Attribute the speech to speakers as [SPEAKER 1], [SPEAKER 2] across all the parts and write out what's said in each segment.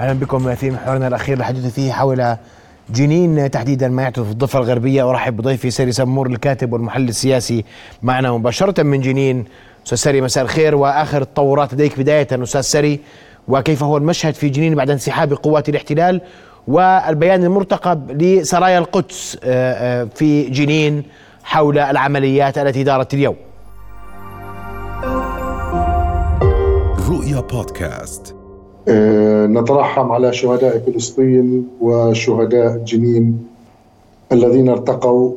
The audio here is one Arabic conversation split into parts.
[SPEAKER 1] أهلا بكم في محورنا الأخير الحديث فيه حول جنين تحديدا ما يحدث في الضفة الغربية. أرحب بضيفي ساري سمور الكاتب والمحلل السياسي معنا مباشرة من جنين. أستاذ ساري مساء الخير. وآخر التطورات لديك بداية أستاذ ساري وكيف هو المشهد في جنين بعد انسحاب قوات الاحتلال والبيان المرتقب لسرايا القدس آه، آه، في جنين حول العمليات التي دارت اليوم؟
[SPEAKER 2] رؤيا بودكاست.
[SPEAKER 3] نترحم على شهداء فلسطين وشهداء جنين الذين ارتقوا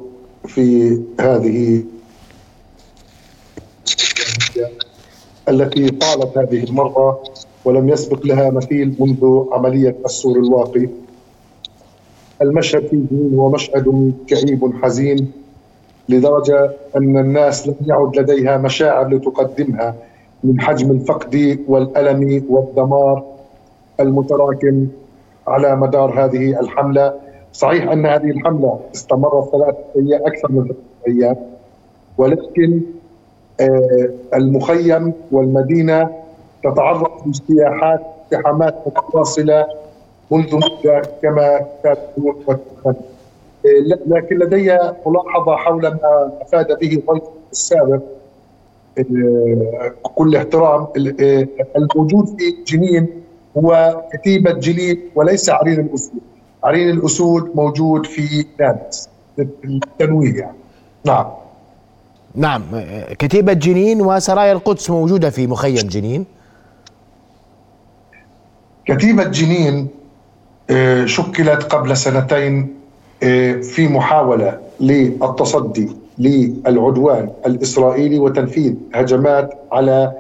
[SPEAKER 3] في هذه التي طالت هذه المرة ولم يسبق لها مثيل منذ عملية السور الواقي. المشهد في جنين هو مشهد كئيب حزين لدرجة أن الناس لم يعد لديها مشاعر لتقدمها من حجم الفقد والألم والدمار المتراكم على مدار هذه الحملة. صحيح أن هذه الحملة استمرت ثلاثة أيام أكثر من ثلاثة أيام ولكن آه، المخيم والمدينة تتعرض لاجتياحات اقتحامات متواصلة منذ مدة كما كانت آه، لكن لدي ملاحظة حول ما أفاد به ضيف السابق. كل احترام الموجود في جنين هو كتيبة جنين وليس عرين الأسود عرين الأسود موجود في نابلس. للتنويه يعني. نعم.
[SPEAKER 1] نعم. كتيبة جنين وسرايا القدس موجودة في مخيم جنين.
[SPEAKER 3] كتيبة جنين آه، شكلت قبل سنتين آه، في محاولة للتصدي للعدوان الإسرائيلي وتنفيذ هجمات على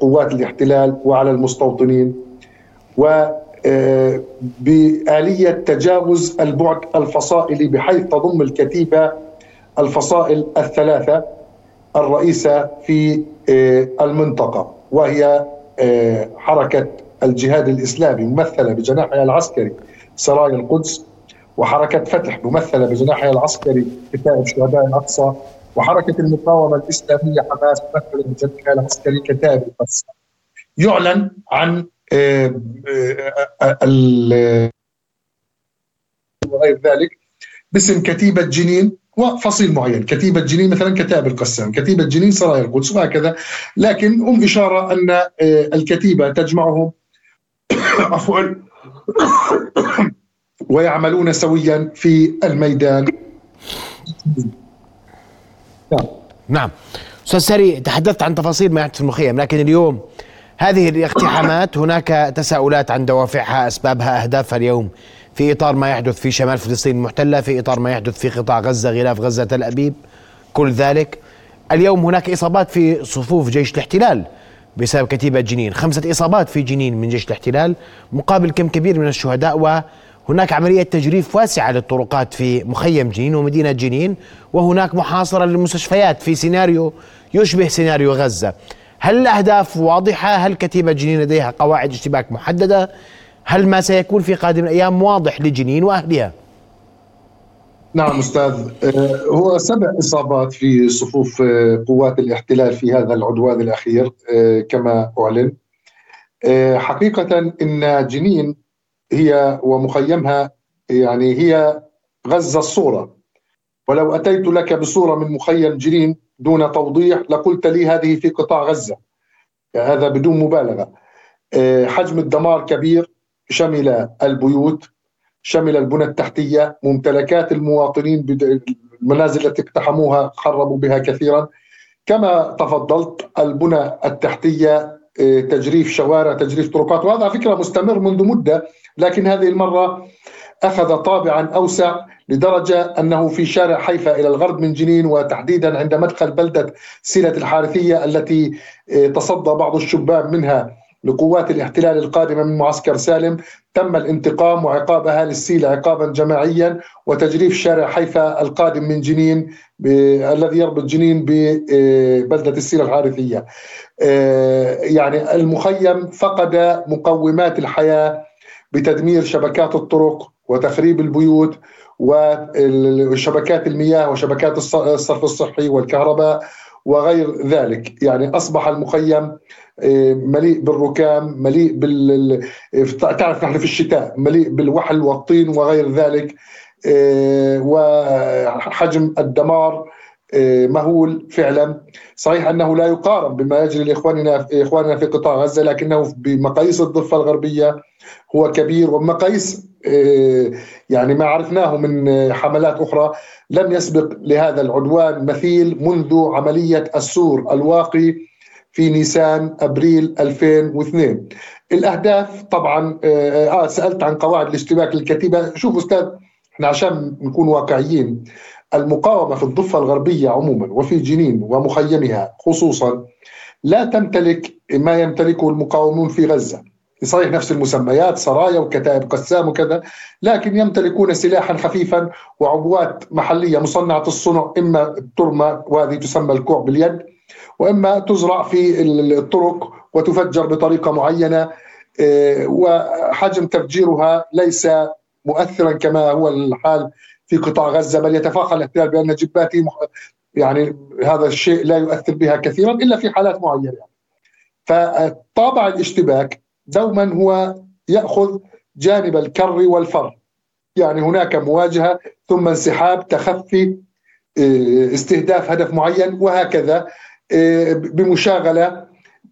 [SPEAKER 3] قوات الاحتلال وعلى المستوطنين و آه، بآلية تجاوز البعد الفصائلي بحيث تضم الكتيبة الفصائل الثلاثة الرئيسة في آه، المنطقة وهي آه، حركة الجهاد الإسلامي ممثلة بجناحها العسكري سرايا القدس وحركة فتح ممثلة بجناحها العسكري كتائب شهداء الأقصى وحركة المقاومة الإسلامية حماس ممثلة بجناحها العسكري كتائب القدس يعلن عن آه، وغير ذلك باسم كتيبة جنين وفصيل معين. كتيبة جنين مثلا كتاب القسام كتيبة جنين سرايا القدس وهكذا. لكن هم إشارة أن آه، الكتيبة تجمعهم عفوا ويعملون سويا في الميدان.
[SPEAKER 1] نعم. أستاذ سري تحدثت عن تفاصيل ما يحدث في المخيم لكن اليوم هذه الاقتحامات هناك تساؤلات عن دوافعها أسبابها أهدافها اليوم في إطار ما يحدث في شمال فلسطين المحتلة في إطار ما يحدث في قطاع غزة غلاف غزة تل أبيب كل ذلك. اليوم هناك إصابات في صفوف جيش الاحتلال بسبب كتيبة جنين. خمسة إصابات في جنين من جيش الاحتلال مقابل كم كبير من الشهداء وهناك عملية تجريف واسعة للطرقات في مخيم جنين ومدينة جنين وهناك محاصرة للمستشفيات في سيناريو يشبه سيناريو غزة. هل الأهداف واضحة؟ هل كتيبة جنين لديها قواعد اشتباك محددة؟ هل ما سيكون في قادم الأيام واضح لجنين وأهلها؟
[SPEAKER 3] نعم أستاذ. آه، هو سبع إصابات في صفوف آه، قوات الاحتلال في هذا العدوان الأخير آه، كما أعلن. حقيقة إن جنين هي ومخيمها يعني هي غزة الصورة. ولو أتيت لك بصورة من مخيم جنين دون توضيح لقلت لي هذه في قطاع غزة. هذا بدون مبالغة. حجم الدمار كبير شمل البيوت شمل البنى التحتية ممتلكات المواطنين المنازل التي اقتحموها خربوا بها كثيرا. كما تفضلت البنى التحتية آه، تجريف شوارع تجريف طرقات وهذا على فكرة مستمر منذ مدة لكن هذه المرة أخذ طابعا أوسع لدرجة أنه في شارع حيفا إلى الغرب من جنين وتحديدا عند مدخل بلدة سيلة الحارثية التي آه، تصدى بعض الشباب منها. لقوات الاحتلال القادمة من معسكر سالم تم الانتقام وعقاب أهالي السيلة عقابا جماعيا وتجريف شارع حيفا القادم من جنين الذي يربط جنين ببلدة السيلة الحارثية. آه، يعني المخيم فقد مقومات الحياة بتدمير شبكات الطرق وتخريب البيوت وشبكات المياه وشبكات الصرف الصحي والكهرباء وغير ذلك. يعني أصبح المخيم مليء بالركام مليء بال تعرف نحن في الشتاء مليء بالوحل والطين وغير ذلك وحجم الدمار مهول فعلا. صحيح أنه لا يقارن بما يجري لإخواننا إخواننا في قطاع غزة لكنه بمقاييس الضفة الغربية هو كبير ومقاييس يعني ما عرفناه من حملات أخرى لم يسبق لهذا العدوان مثيل منذ عملية السور الواقي في نيسان أبريل 2002 الأهداف طبعا آه سألت عن قواعد الاشتباك للكتيبه شوف أستاذ إحنا عشان نكون واقعيين المقاومة في الضفة الغربية عموما وفي جنين ومخيمها خصوصا لا تمتلك ما يمتلكه المقاومون في غزة. صحيح نفس المسميات سرايا وكتائب قسام وكذا لكن يمتلكون سلاحا خفيفا وعبوات محلية مصنعة الصنع إما ترمى وهذه تسمى الكوع باليد وإما تزرع في الطرق وتفجر بطريقة معينة آه، وحجم تفجيرها ليس مؤثرا كما هو الحال في قطاع غزة بل يتفاخر الاحتلال بأن جباته يعني هذا الشيء لا يؤثر بها كثيرا إلا في حالات معينة. فطابع الاشتباك دوما هو يأخذ جانب الكر والفر. يعني هناك مواجهة ثم انسحاب تخفي آه، استهداف هدف معين وهكذا. بمشاغلة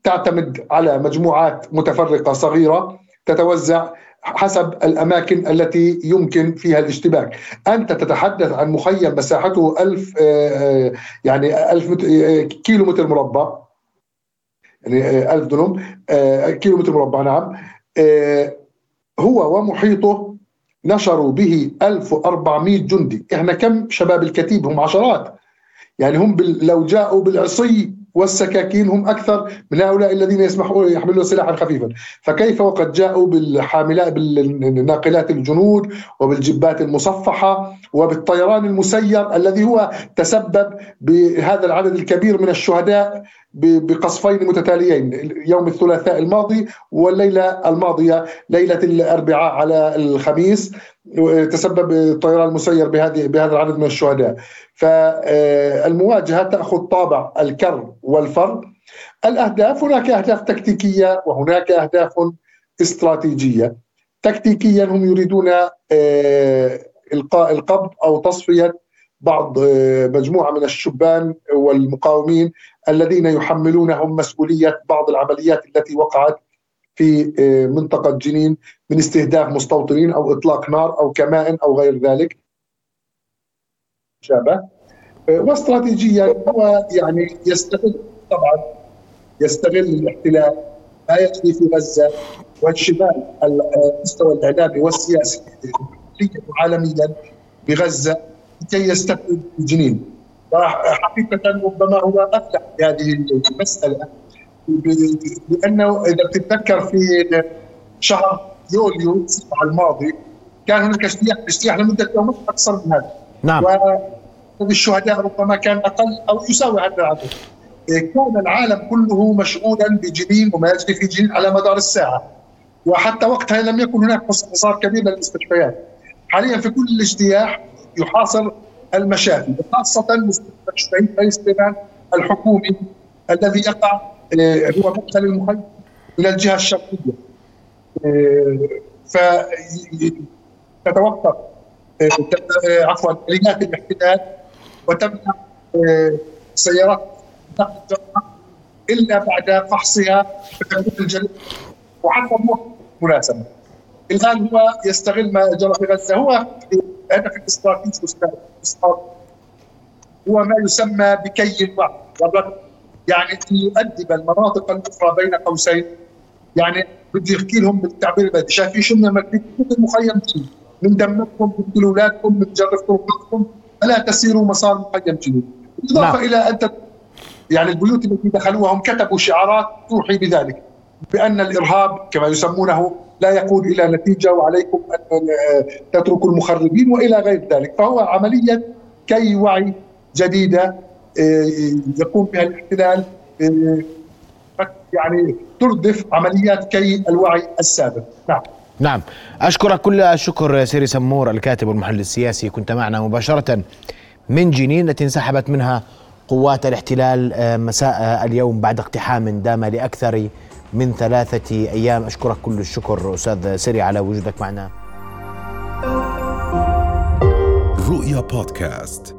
[SPEAKER 3] تعتمد على مجموعات متفرقة صغيرة تتوزع حسب الأماكن التي يمكن فيها الاشتباك. أنت تتحدث عن مخيم مساحته ألف آه، يعني ألف كيلو متر مربع. يعني ألف دنم كيلو متر مربع نعم. هو ومحيطه نشروا به 1400 جندي. إحنا كم شباب الكتيب؟ هم عشرات. يعني هم لو جاءوا بالعصي والسكاكين هم أكثر من هؤلاء الذين يسمحون يحملون سلاحا خفيفا، فكيف وقد جاءوا بالحاملات بالناقلات الجنود وبالجبات المصفحة وبالطيران المسير الذي هو تسبب بهذا العدد الكبير من الشهداء بقصفين متتاليين يوم الثلاثاء الماضي والليلة الماضية. ليلة الأربعاء على الخميس تسبب الطيران المسير بهذه بهذا العدد من الشهداء. فالمواجهة تأخذ طابع الكر والفر الأهداف هناك أهداف تكتيكية وهناك أهداف استراتيجية. تكتيكيا هم يريدون آه، إلقاء القبض أو تصفية بعض آه، مجموعة من الشبان والمقاومين الذين يحملونهم مسؤولية بعض العمليات التي وقعت في آه، منطقة جنين من استهداف مستوطنين أو إطلاق نار أو كمائن أو غير ذلك. شابه آه، واستراتيجيا هو يعني يستغل طبعا يستغل الاحتلال ما يجري في غزة وانشمال المستوى الإعلامي والسياسي عالميا بغزة. لكي يستفيد جنين حقيقة ربما هو أفلح في هذه المسألة لأنه إذا تتذكر في شهر يوليو الماضي كان هناك اجتياح اجتياح لمدة يومين أكثر من هذا.
[SPEAKER 1] نعم.
[SPEAKER 3] الشهداء ربما كان أقل أو يساوي هذا العدد. كان العالم كله مشغولا بجنين وما يجري في جنين على مدار الساعة. وحتى وقتها لم يكن هناك حصار كبير للمستشفيات. حاليا في كل الاجتياح يحاصر المشافي وخاصة مستشفى رئيس الحكومي الذي يقع آه، هو مدخل المخيم إلى الجهة الشرقية. آه، فتتوقف آه، عفوا اليات الاحتلال وتمنع سيارات إلا بعد فحصها بتكليف الجليد وحتى مو مناسبه الآن هو يستغل ما جرى في غزة. هو هدف الاستراتيجي هو ما يسمى بكي الوعي يعني أن يؤدب المناطق الأخرى بين قوسين. يعني بدي أحكي لهم بالتعبير البلدي شايفين شو من المخيم من دمكم من اولادكم من جرف طرقاتكم فلا تسيروا مسار مخيم جديد بالإضافة نعم. إلى أن يعني البيوت التي دخلوها هم كتبوا شعارات توحي بذلك. بأن الإرهاب كما يسمونه لا يقود إلى نتيجة وعليكم أن تتركوا المخربين وإلى غير ذلك. فهو عمليه كي وعي جديده آه، يقوم بها الاحتلال آه، يعني تردف عمليات كي الوعي السابق. نعم.
[SPEAKER 1] نعم. أشكرك كل الشكر سيري سمور الكاتب والمحلل السياسي. كنت معنا مباشرة من جنين التي انسحبت منها قوات الاحتلال آه، مساء اليوم بعد اقتحام دام لأكثر من ثلاثة أيام. أشكرك كل الشكر أستاذ سري على وجودك معنا.
[SPEAKER 2] رؤيا بودكاست.